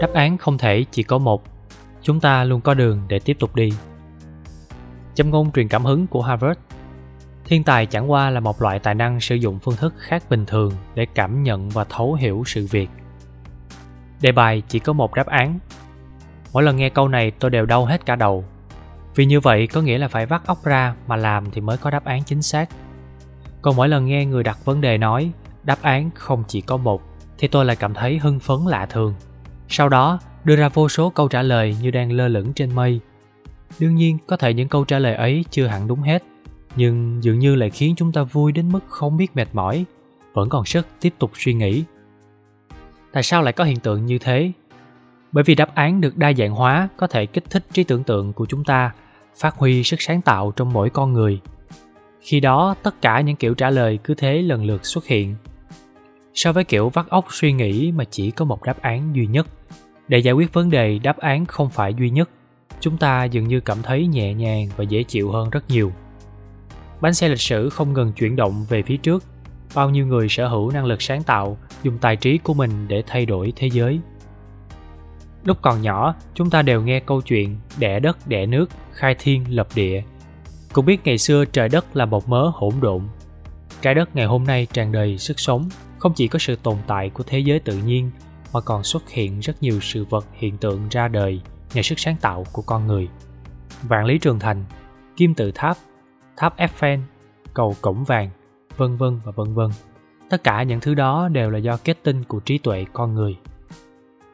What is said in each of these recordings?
đáp án không thể chỉ có một. Chúng ta luôn có đường để tiếp tục đi. Châm ngôn truyền cảm hứng của harvard. Thiên tài chẳng qua là một loại tài năng sử dụng phương thức khác bình thường để cảm nhận và thấu hiểu sự việc. Đề bài chỉ có một đáp án. Mỗi lần nghe câu này tôi đều đau hết cả đầu. Vì như vậy có nghĩa là phải vắt óc ra mà làm thì mới có đáp án chính xác. Còn mỗi lần nghe người đặt vấn đề nói, đáp án không chỉ có một thì tôi lại cảm thấy hưng phấn lạ thường. Sau đó, đưa ra vô số câu trả lời như đang lơ lửng trên mây. Đương nhiên, có thể những câu trả lời ấy chưa hẳn đúng hết, nhưng dường như lại khiến chúng ta vui đến mức không biết mệt mỏi, vẫn còn sức tiếp tục suy nghĩ. Tại sao lại có hiện tượng như thế? Bởi vì đáp án được đa dạng hóa có thể kích thích trí tưởng tượng của chúng ta, phát huy sức sáng tạo trong mỗi con người. Khi đó, tất cả những kiểu trả lời cứ thế lần lượt xuất hiện so với kiểu vắt óc suy nghĩ mà chỉ có một đáp án duy nhất. Để giải quyết vấn đề, đáp án không phải duy nhất. Chúng ta dường như cảm thấy nhẹ nhàng và dễ chịu hơn rất nhiều. Bánh xe lịch sử không ngừng chuyển động về phía trước. Bao nhiêu người sở hữu năng lực sáng tạo, dùng tài trí của mình để thay đổi thế giới. Lúc còn nhỏ, chúng ta đều nghe câu chuyện đẻ đất, đẻ nước, khai thiên, lập địa cũng biết ngày xưa trời đất là một mớ hỗn độn. Trái đất ngày hôm nay tràn đầy sức sống không chỉ có sự tồn tại của thế giới tự nhiên, mà còn xuất hiện rất nhiều sự vật hiện tượng ra đời nhờ sức sáng tạo của con người. Vạn lý trường thành, kim tự tháp tháp eiffel, cầu cổng vàng, vân vân và vân vân. Tất cả những thứ đó đều là do kết tinh của trí tuệ con người.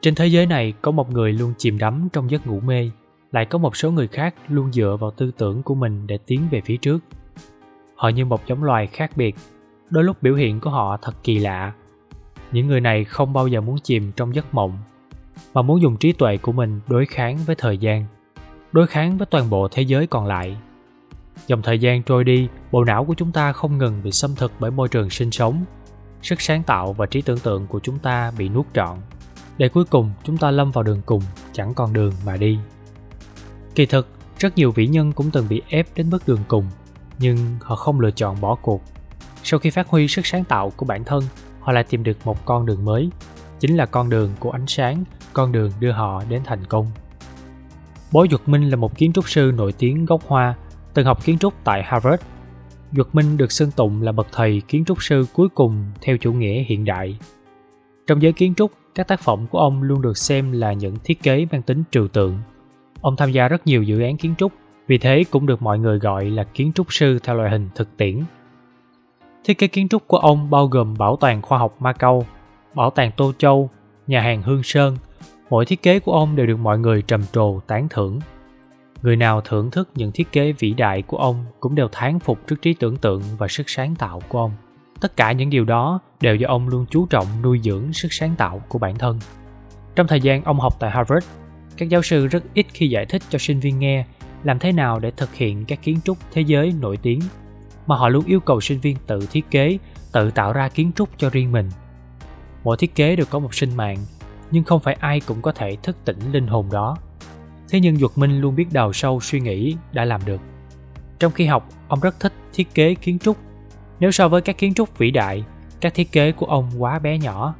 Trên thế giới này, có một người luôn chìm đắm trong giấc ngủ mê, lại có một số người khác luôn dựa vào tư tưởng của mình để tiến về phía trước. Họ như một giống loài khác biệt đôi lúc biểu hiện của họ thật kỳ lạ. Những người này không bao giờ muốn chìm trong giấc mộng, mà muốn dùng trí tuệ của mình đối kháng với thời gian, đối kháng với toàn bộ thế giới còn lại. Dòng thời gian trôi đi, bộ não của chúng ta không ngừng bị xâm thực bởi môi trường sinh sống, sức sáng tạo và trí tưởng tượng của chúng ta bị nuốt trọn. Để cuối cùng, chúng ta lâm vào đường cùng, chẳng còn đường mà đi. Kỳ thực, rất nhiều vĩ nhân cũng từng bị ép đến bước đường cùng, nhưng họ không lựa chọn bỏ cuộc sau khi phát huy sức sáng tạo của bản thân, họ lại tìm được một con đường mới, chính là con đường của ánh sáng, con đường đưa họ đến thành công. Bố duật minh là một kiến trúc sư nổi tiếng gốc hoa, từng học kiến trúc tại harvard. Duật minh được xưng tụng là bậc thầy kiến trúc sư cuối cùng theo chủ nghĩa hiện đại. Trong giới kiến trúc, các tác phẩm của ông luôn được xem là những thiết kế mang tính trừu tượng. Ông tham gia rất nhiều dự án kiến trúc, vì thế cũng được mọi người gọi là kiến trúc sư theo loại hình thực tiễn. Thiết kế kiến trúc của ông bao gồm bảo tàng khoa học Macau, bảo tàng Tô Châu, nhà hàng Hương Sơn. Mỗi thiết kế của ông đều được mọi người trầm trồ tán thưởng. Người nào thưởng thức những thiết kế vĩ đại của ông cũng đều thán phục trước trí tưởng tượng và sức sáng tạo của ông. Tất cả những điều đó đều do ông luôn chú trọng nuôi dưỡng sức sáng tạo của bản thân. Trong thời gian ông học tại Harvard, các giáo sư rất ít khi giải thích cho sinh viên nghe làm thế nào để thực hiện các kiến trúc thế giới nổi tiếng mà họ luôn yêu cầu sinh viên tự thiết kế, tự tạo ra kiến trúc cho riêng mình. Mỗi thiết kế đều có một sinh mạng, nhưng không phải ai cũng có thể thức tỉnh linh hồn đó. Thế nhưng duật minh luôn biết đào sâu suy nghĩ đã làm được. Trong khi học, ông rất thích thiết kế kiến trúc. Nếu so với các kiến trúc vĩ đại, các thiết kế của ông quá bé nhỏ.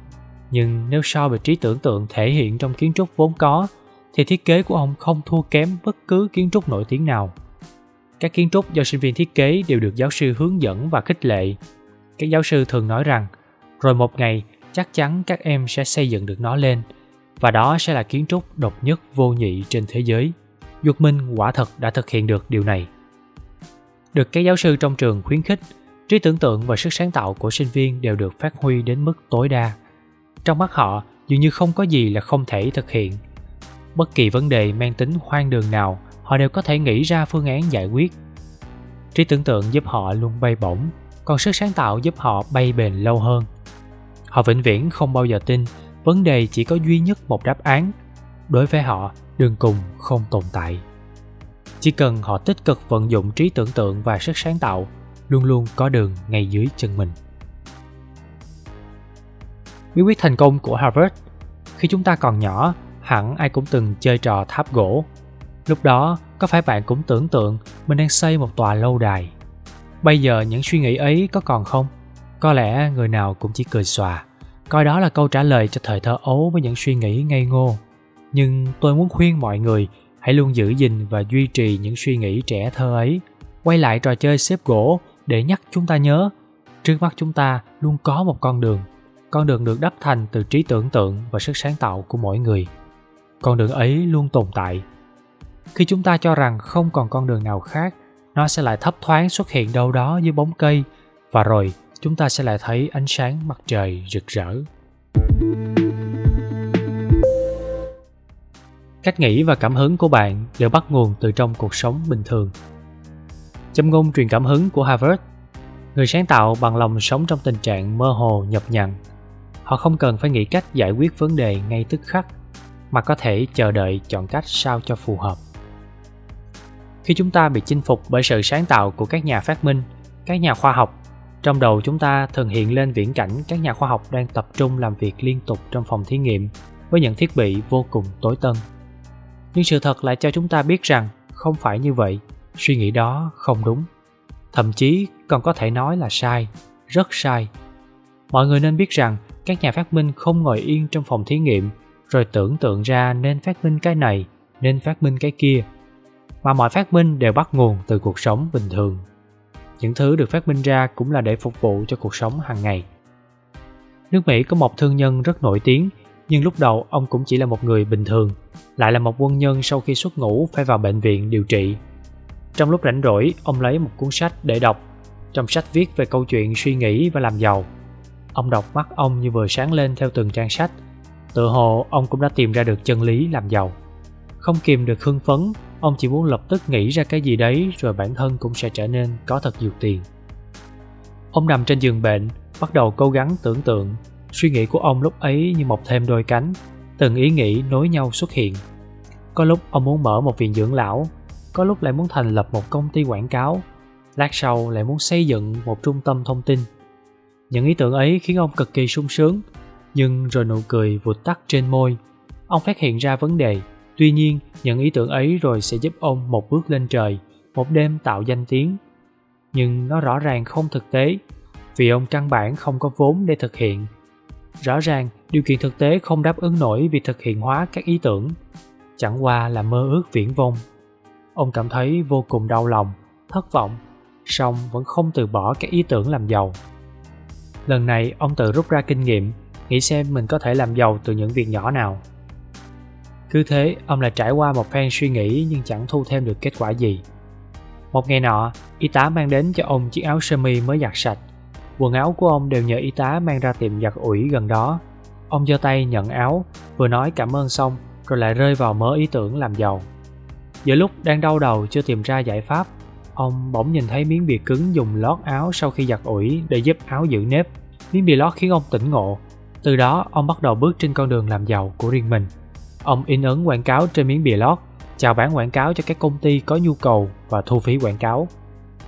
Nhưng nếu so về trí tưởng tượng thể hiện trong kiến trúc vốn có, thì thiết kế của ông không thua kém bất cứ kiến trúc nổi tiếng nào các kiến trúc do sinh viên thiết kế đều được giáo sư hướng dẫn và khích lệ. Các giáo sư thường nói rằng, rồi một ngày, chắc chắn các em sẽ xây dựng được nó lên, và đó sẽ là kiến trúc độc nhất vô nhị trên thế giới. Duật minh quả thật đã thực hiện được điều này. Được các giáo sư trong trường khuyến khích, trí tưởng tượng và sức sáng tạo của sinh viên đều được phát huy đến mức tối đa. Trong mắt họ, dường như không có gì là không thể thực hiện bất kỳ vấn đề mang tính hoang đường nào, họ đều có thể nghĩ ra phương án giải quyết. Trí tưởng tượng giúp họ luôn bay bổng, còn sức sáng tạo giúp họ bay bền lâu hơn. Họ vĩnh viễn không bao giờ tin vấn đề chỉ có duy nhất một đáp án. Đối với họ, đường cùng không tồn tại. Chỉ cần họ tích cực vận dụng trí tưởng tượng và sức sáng tạo, luôn luôn có đường ngay dưới chân mình. Bí quyết thành công của harvard. Khi chúng ta còn nhỏ hẳn ai cũng từng chơi trò tháp gỗ Lúc đó, có phải bạn cũng tưởng tượng mình đang xây một tòa lâu đài? Bây giờ những suy nghĩ ấy có còn không? Có lẽ người nào cũng chỉ cười xòa. coi đó là câu trả lời cho thời thơ ấu với những suy nghĩ ngây ngô nhưng tôi muốn khuyên mọi người hãy luôn giữ gìn và duy trì những suy nghĩ trẻ thơ ấy quay lại trò chơi xếp gỗ để nhắc chúng ta nhớ trước mắt chúng ta luôn có một con đường con đường được đắp thành từ trí tưởng tượng và sức sáng tạo của mỗi người con đường ấy luôn tồn tại. Khi chúng ta cho rằng không còn con đường nào khác, nó sẽ lại thấp thoáng xuất hiện đâu đó dưới bóng cây, và rồi chúng ta sẽ lại thấy ánh sáng mặt trời rực rỡ. Cách nghĩ và cảm hứng của bạn đều bắt nguồn từ trong cuộc sống bình thường. Châm ngôn truyền cảm hứng của harvard, người sáng tạo bằng lòng sống trong tình trạng mơ hồ nhập nhằng họ không cần phải nghĩ cách giải quyết vấn đề ngay tức khắc mà có thể chờ đợi chọn cách sao cho phù hợp. Khi chúng ta bị chinh phục bởi sự sáng tạo của các nhà phát minh, các nhà khoa học, trong đầu chúng ta thường hiện lên viễn cảnh các nhà khoa học đang tập trung làm việc liên tục trong phòng thí nghiệm với những thiết bị vô cùng tối tân. Nhưng sự thật lại cho chúng ta biết rằng không phải như vậy, suy nghĩ đó không đúng. Thậm chí còn có thể nói là sai, rất sai. Mọi người nên biết rằng các nhà phát minh không ngồi yên trong phòng thí nghiệm rồi tưởng tượng ra nên phát minh cái này, nên phát minh cái kia. Mà mọi phát minh đều bắt nguồn từ cuộc sống bình thường. Những thứ được phát minh ra cũng là để phục vụ cho cuộc sống hàng ngày. Nước mỹ có một thương nhân rất nổi tiếng, nhưng lúc đầu ông cũng chỉ là một người bình thường, lại là một quân nhân sau khi xuất ngũ phải vào bệnh viện điều trị. Trong lúc rảnh rỗi, ông lấy một cuốn sách để đọc. Trong sách viết về câu chuyện suy nghĩ và làm giàu. Ông đọc mắt ông như vừa sáng lên theo từng trang sách tự hồ ông cũng đã tìm ra được chân lý làm giàu. Không kìm được hưng phấn, ông chỉ muốn lập tức nghĩ ra cái gì đấy rồi bản thân cũng sẽ trở nên có thật nhiều tiền. Ông nằm trên giường bệnh, bắt đầu cố gắng tưởng tượng. Suy nghĩ của ông lúc ấy như mọc thêm đôi cánh, từng ý nghĩ nối nhau xuất hiện. Có lúc ông muốn mở một viện dưỡng lão, có lúc lại muốn thành lập một công ty quảng cáo, lát sau lại muốn xây dựng một trung tâm thông tin. Những ý tưởng ấy khiến ông cực kỳ sung sướng nhưng rồi nụ cười vụt tắt trên môi. Ông phát hiện ra vấn đề, tuy nhiên những ý tưởng ấy rồi sẽ giúp ông một bước lên trời, một đêm tạo danh tiếng. Nhưng nó rõ ràng không thực tế, vì ông căn bản không có vốn để thực hiện. Rõ ràng, điều kiện thực tế không đáp ứng nổi việc thực hiện hóa các ý tưởng. Chẳng qua là mơ ước viễn vông. Ông cảm thấy vô cùng đau lòng, thất vọng, song vẫn không từ bỏ các ý tưởng làm giàu. Lần này, ông tự rút ra kinh nghiệm nghĩ xem mình có thể làm giàu từ những việc nhỏ nào. Cứ thế, ông lại trải qua một phen suy nghĩ nhưng chẳng thu thêm được kết quả gì. Một ngày nọ, y tá mang đến cho ông chiếc áo sơ mi mới giặt sạch. Quần áo của ông đều nhờ y tá mang ra tiệm giặt ủi gần đó. Ông giơ tay nhận áo, vừa nói cảm ơn xong, rồi lại rơi vào mớ ý tưởng làm giàu. Giữa lúc đang đau đầu chưa tìm ra giải pháp, ông bỗng nhìn thấy miếng bìa cứng dùng lót áo sau khi giặt ủi để giúp áo giữ nếp. Miếng bìa lót khiến ông tỉnh ngộ từ đó, ông bắt đầu bước trên con đường làm giàu của riêng mình. Ông in ấn quảng cáo trên miếng bìa lót, chào bán quảng cáo cho các công ty có nhu cầu và thu phí quảng cáo.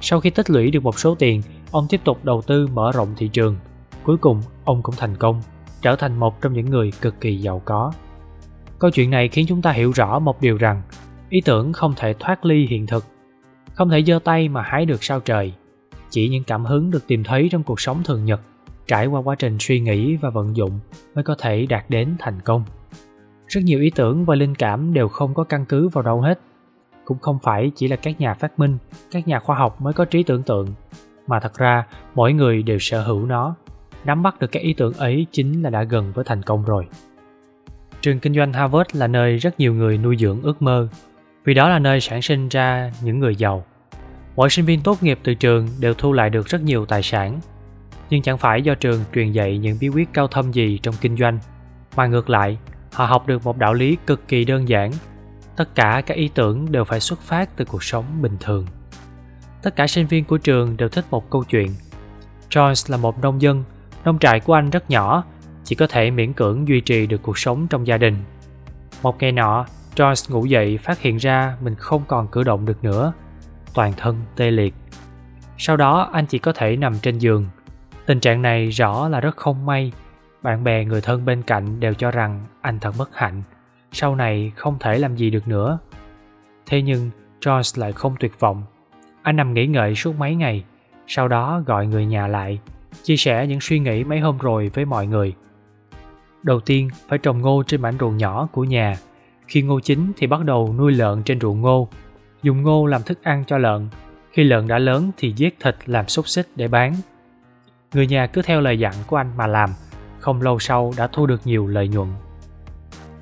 Sau khi tích lũy được một số tiền, ông tiếp tục đầu tư mở rộng thị trường. Cuối cùng, ông cũng thành công, trở thành một trong những người cực kỳ giàu có. Câu chuyện này khiến chúng ta hiểu rõ một điều rằng, ý tưởng không thể thoát ly hiện thực, không thể giơ tay mà hái được sao trời. Chỉ những cảm hứng được tìm thấy trong cuộc sống thường nhật trải qua quá trình suy nghĩ và vận dụng mới có thể đạt đến thành công. Rất nhiều ý tưởng và linh cảm đều không có căn cứ vào đâu hết. Cũng không phải chỉ là các nhà phát minh, các nhà khoa học mới có trí tưởng tượng, mà thật ra mỗi người đều sở hữu nó. Nắm bắt được các ý tưởng ấy chính là đã gần với thành công rồi. Trường kinh doanh harvard là nơi rất nhiều người nuôi dưỡng ước mơ, vì đó là nơi sản sinh ra những người giàu. Mỗi sinh viên tốt nghiệp từ trường đều thu lại được rất nhiều tài sản nhưng chẳng phải do trường truyền dạy những bí quyết cao thâm gì trong kinh doanh. Mà ngược lại, họ học được một đạo lý cực kỳ đơn giản. Tất cả các ý tưởng đều phải xuất phát từ cuộc sống bình thường. Tất cả sinh viên của trường đều thích một câu chuyện. Jones là một nông dân, nông trại của anh rất nhỏ, chỉ có thể miễn cưỡng duy trì được cuộc sống trong gia đình. Một ngày nọ, Jones ngủ dậy phát hiện ra mình không còn cử động được nữa, toàn thân tê liệt. Sau đó, anh chỉ có thể nằm trên giường tình trạng này rõ là rất không may bạn bè người thân bên cạnh đều cho rằng anh thật bất hạnh sau này không thể làm gì được nữa thế nhưng jones lại không tuyệt vọng anh nằm nghỉ ngợi suốt mấy ngày, sau đó gọi người nhà lại, chia sẻ những suy nghĩ mấy hôm rồi với mọi người Đầu tiên phải trồng ngô trên mảnh ruộng nhỏ của nhà. Khi ngô chín thì bắt đầu nuôi lợn trên ruộng ngô. Dùng ngô làm thức ăn cho lợn. Khi lợn đã lớn thì giết thịt làm xúc xích để bán. Người nhà cứ theo lời dặn của anh mà làm, không lâu sau đã thu được nhiều lợi nhuận.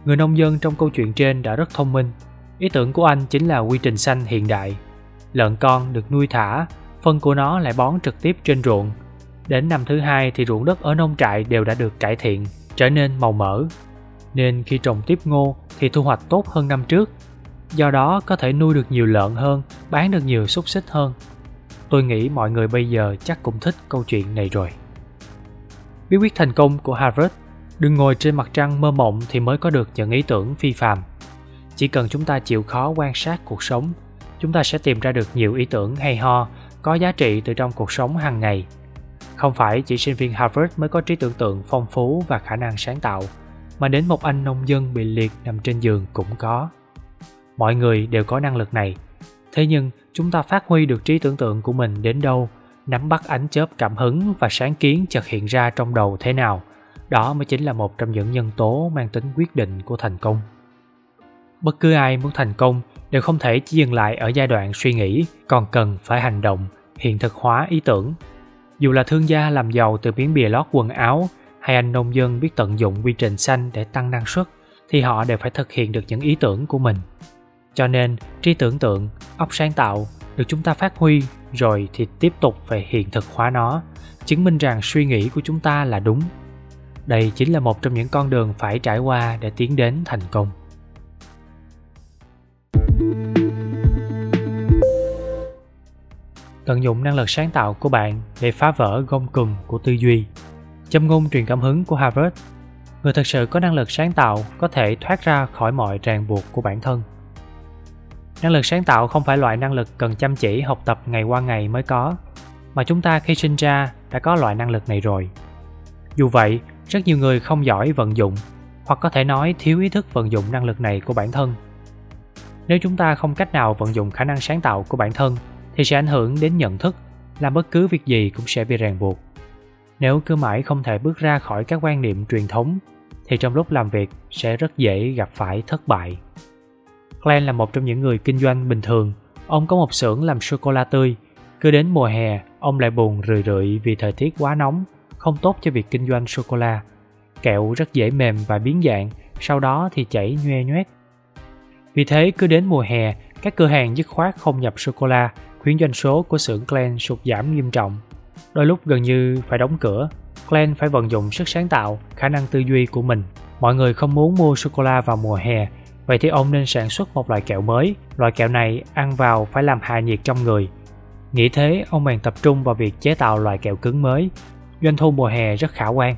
Người nông dân trong câu chuyện trên đã rất thông minh. Ý tưởng của anh chính là quy trình xanh hiện đại. Lợn con được nuôi thả, phân của nó lại bón trực tiếp trên ruộng. Đến năm thứ hai thì ruộng đất ở nông trại đều đã được cải thiện, trở nên màu mỡ. Nên khi trồng tiếp ngô thì thu hoạch tốt hơn năm trước. Do đó có thể nuôi được nhiều lợn hơn, bán được nhiều xúc xích hơn. Tôi nghĩ mọi người bây giờ chắc cũng thích câu chuyện này rồi. Bí quyết thành công của Harvard Đừng ngồi trên mặt trăng mơ mộng thì mới có được những ý tưởng phi phàm. Chỉ cần chúng ta chịu khó quan sát cuộc sống, chúng ta sẽ tìm ra được nhiều ý tưởng hay ho, có giá trị từ trong cuộc sống hàng ngày. Không phải chỉ sinh viên Harvard mới có trí tưởng tượng phong phú và khả năng sáng tạo, mà đến một anh nông dân bị liệt nằm trên giường cũng có. Mọi người đều có năng lực này, thế nhưng chúng ta phát huy được trí tưởng tượng của mình đến đâu, nắm bắt ánh chớp cảm hứng và sáng kiến chợt hiện ra trong đầu thế nào – đó mới chính là một trong những nhân tố mang tính quyết định của thành công. Bất cứ ai muốn thành công đều không thể chỉ dừng lại ở giai đoạn suy nghĩ còn cần phải hành động hiện thực hóa ý tưởng. Dù là thương gia làm giàu từ miếng bìa lót quần áo hay anh nông dân biết tận dụng quy trình xanh để tăng năng suất thì họ đều phải thực hiện được những ý tưởng của mình cho nên, trí tưởng tượng, óc sáng tạo được chúng ta phát huy, rồi thì tiếp tục phải hiện thực hóa nó, chứng minh rằng suy nghĩ của chúng ta là đúng. Đây chính là một trong những con đường phải trải qua để tiến đến thành công. Tận dụng năng lực sáng tạo của bạn để phá vỡ gông cùm của tư duy. Châm ngôn truyền cảm hứng của harvard. Người thật sự có năng lực sáng tạo có thể thoát ra khỏi mọi ràng buộc của bản thân năng lực sáng tạo không phải loại năng lực cần chăm chỉ, học tập ngày qua ngày mới có, mà chúng ta khi sinh ra đã có loại năng lực này rồi. Dù vậy, rất nhiều người không giỏi vận dụng hoặc có thể nói thiếu ý thức vận dụng năng lực này của bản thân. Nếu chúng ta không cách nào vận dụng khả năng sáng tạo của bản thân, thì sẽ ảnh hưởng đến nhận thức, làm bất cứ việc gì cũng sẽ bị ràng buộc. Nếu cứ mãi không thể bước ra khỏi các quan niệm truyền thống, thì trong lúc làm việc sẽ rất dễ gặp phải thất bại. Glenn là một trong những người kinh doanh bình thường ông có một xưởng làm sô cô la tươi cứ đến mùa hè ông lại buồn rười rượi vì thời tiết quá nóng không tốt cho việc kinh doanh sô cô la. Kẹo rất dễ mềm và biến dạng, sau đó thì chảy nhoe nhoét. Vì thế cứ đến mùa hè, các cửa hàng dứt khoát không nhập sô cô la, khiến doanh số của xưởng Clan sụt giảm nghiêm trọng. Đôi lúc gần như phải đóng cửa, Clan phải vận dụng sức sáng tạo, khả năng tư duy của mình. Mọi người không muốn mua sô cô la vào mùa hè, vậy thì ông nên sản xuất một loại kẹo mới. Loại kẹo này ăn vào phải làm hạ nhiệt trong người. Nghĩ thế, ông bèn tập trung vào việc chế tạo loại kẹo cứng mới, doanh thu mùa hè rất khả quan.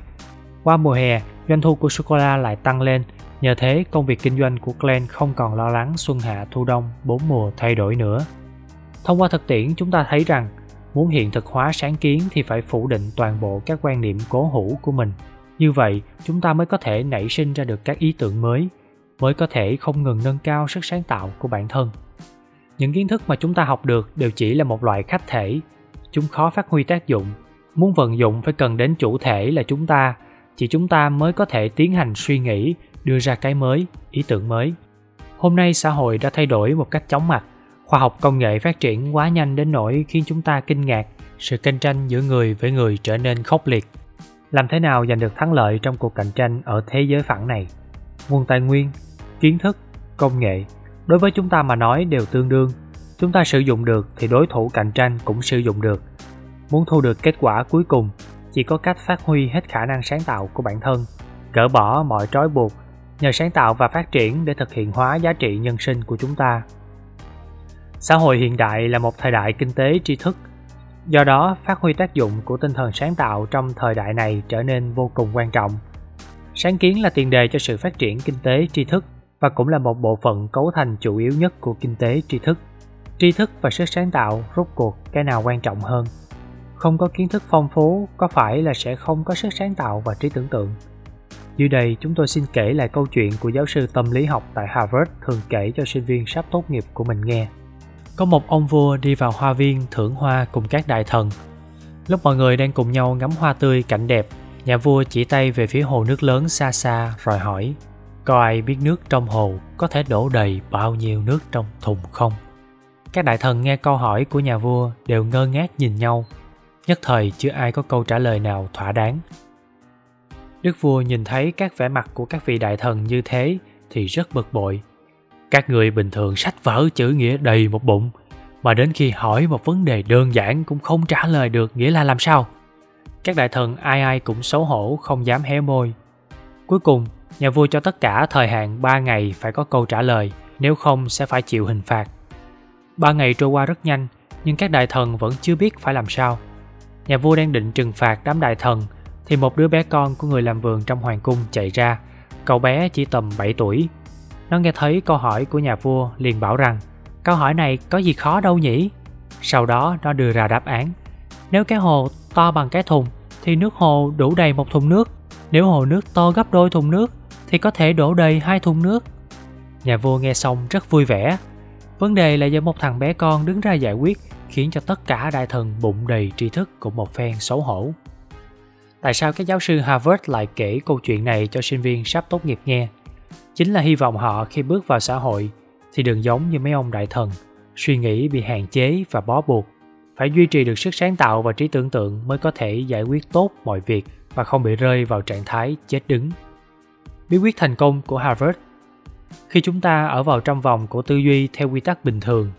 Qua mùa hè, doanh thu của sô-cô-la lại tăng lên, nhờ thế công việc kinh doanh của Glenn không còn lo lắng xuân hạ thu đông bốn mùa thay đổi nữa. Thông qua thực tiễn chúng ta thấy rằng muốn hiện thực hóa sáng kiến thì phải phủ định toàn bộ các quan niệm cố hữu của mình. Như vậy, chúng ta mới có thể nảy sinh ra được các ý tưởng mới, mới có thể không ngừng nâng cao sức sáng tạo của bản thân. Những kiến thức mà chúng ta học được đều chỉ là một loại khách thể, chúng khó phát huy tác dụng. Muốn vận dụng phải cần đến chủ thể là chúng ta chỉ chúng ta mới có thể tiến hành suy nghĩ đưa ra cái mới ý tưởng mới. Hôm nay xã hội đã thay đổi một cách chóng mặt. Khoa học công nghệ phát triển quá nhanh đến nỗi khiến chúng ta kinh ngạc. Sự cạnh tranh giữa người với người trở nên khốc liệt. Làm thế nào giành được thắng lợi trong cuộc cạnh tranh ở thế giới phẳng này? Nguồn tài nguyên kiến thức công nghệ đối với chúng ta mà nói đều tương đương chúng ta sử dụng được thì đối thủ cạnh tranh cũng sử dụng được Muốn thu được kết quả cuối cùng, chỉ có cách phát huy hết khả năng sáng tạo của bản thân, gỡ bỏ mọi trói buộc, nhờ sáng tạo và phát triển để thực hiện hóa giá trị nhân sinh của chúng ta. Xã hội hiện đại là một thời đại kinh tế tri thức, do đó phát huy tác dụng của tinh thần sáng tạo trong thời đại này trở nên vô cùng quan trọng. Sáng kiến là tiền đề cho sự phát triển kinh tế tri thức và cũng là một bộ phận cấu thành chủ yếu nhất của kinh tế tri thức. Tri thức và sức sáng tạo rốt cuộc cái nào quan trọng hơn? không có kiến thức phong phú, có phải là sẽ không có sức sáng tạo và trí tưởng tượng dưới đây, chúng tôi xin kể lại câu chuyện của giáo sư tâm lý học tại harvard thường kể cho sinh viên sắp tốt nghiệp của mình nghe có một ông vua đi vào hoa viên thưởng hoa cùng các đại thần lúc mọi người đang cùng nhau ngắm hoa tươi cảnh đẹp Nhà vua chỉ tay về phía hồ nước lớn xa xa rồi hỏi Có ai biết nước trong hồ có thể đổ đầy bao nhiêu nước trong thùng không? Các đại thần nghe câu hỏi của nhà vua đều ngơ ngác nhìn nhau Nhất thời chưa ai có câu trả lời nào thỏa đáng Đức vua nhìn thấy các vẻ mặt của các vị đại thần như thế thì rất bực bội. Các người bình thường sách vở chữ nghĩa đầy một bụng, mà đến khi hỏi một vấn đề đơn giản cũng không trả lời được nghĩa là làm sao? Các đại thần ai ai cũng xấu hổ không dám hé môi. Cuối cùng, nhà vua cho tất cả thời hạn 3 ngày phải có câu trả lời, nếu không sẽ phải chịu hình phạt. Ba ngày trôi qua rất nhanh, nhưng các đại thần vẫn chưa biết phải làm sao. Nhà vua đang định trừng phạt đám đại thần thì một đứa bé con của người làm vườn trong hoàng cung chạy ra. Cậu bé chỉ tầm 7 tuổi. Nó nghe thấy câu hỏi của nhà vua liền bảo rằng câu hỏi này có gì khó đâu nhỉ? Sau đó nó đưa ra đáp án. Nếu cái hồ to bằng cái thùng thì nước hồ đủ đầy một thùng nước. Nếu hồ nước to gấp đôi thùng nước thì có thể đổ đầy hai thùng nước. Nhà vua nghe xong rất vui vẻ. Vấn đề là do một thằng bé con đứng ra giải quyết khiến cho tất cả đại thần bụng đầy tri thức cũng một phen xấu hổ. Tại sao các giáo sư Harvard lại kể câu chuyện này cho sinh viên sắp tốt nghiệp nghe? Chính là hy vọng họ khi bước vào xã hội thì đừng giống như mấy ông đại thần, suy nghĩ bị hạn chế và bó buộc. Phải duy trì được sức sáng tạo và trí tưởng tượng mới có thể giải quyết tốt mọi việc và không bị rơi vào trạng thái chết đứng. Bí quyết thành công của Harvard Khi chúng ta ở vào trong vòng của tư duy theo quy tắc bình thường,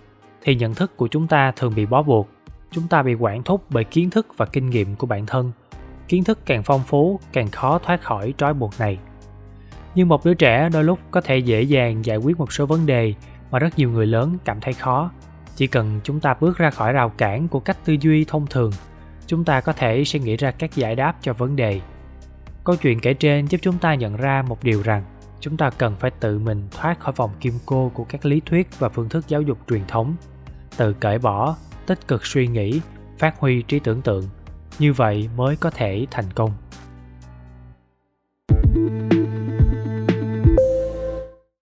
thì nhận thức của chúng ta thường bị bó buộc. Chúng ta bị quản thúc bởi kiến thức và kinh nghiệm của bản thân – kiến thức càng phong phú càng khó thoát khỏi trói buộc này nhưng một đứa trẻ đôi lúc có thể dễ dàng giải quyết một số vấn đề mà rất nhiều người lớn cảm thấy khó chỉ cần chúng ta bước ra khỏi rào cản của cách tư duy thông thường, chúng ta có thể sẽ nghĩ ra các giải đáp cho vấn đề. Câu chuyện kể trên giúp chúng ta nhận ra một điều rằng, chúng ta cần phải tự mình thoát khỏi vòng kim cô của các lý thuyết và phương thức giáo dục truyền thống, tự cởi bỏ, tích cực suy nghĩ, phát huy trí tưởng tượng. Như vậy mới có thể thành công.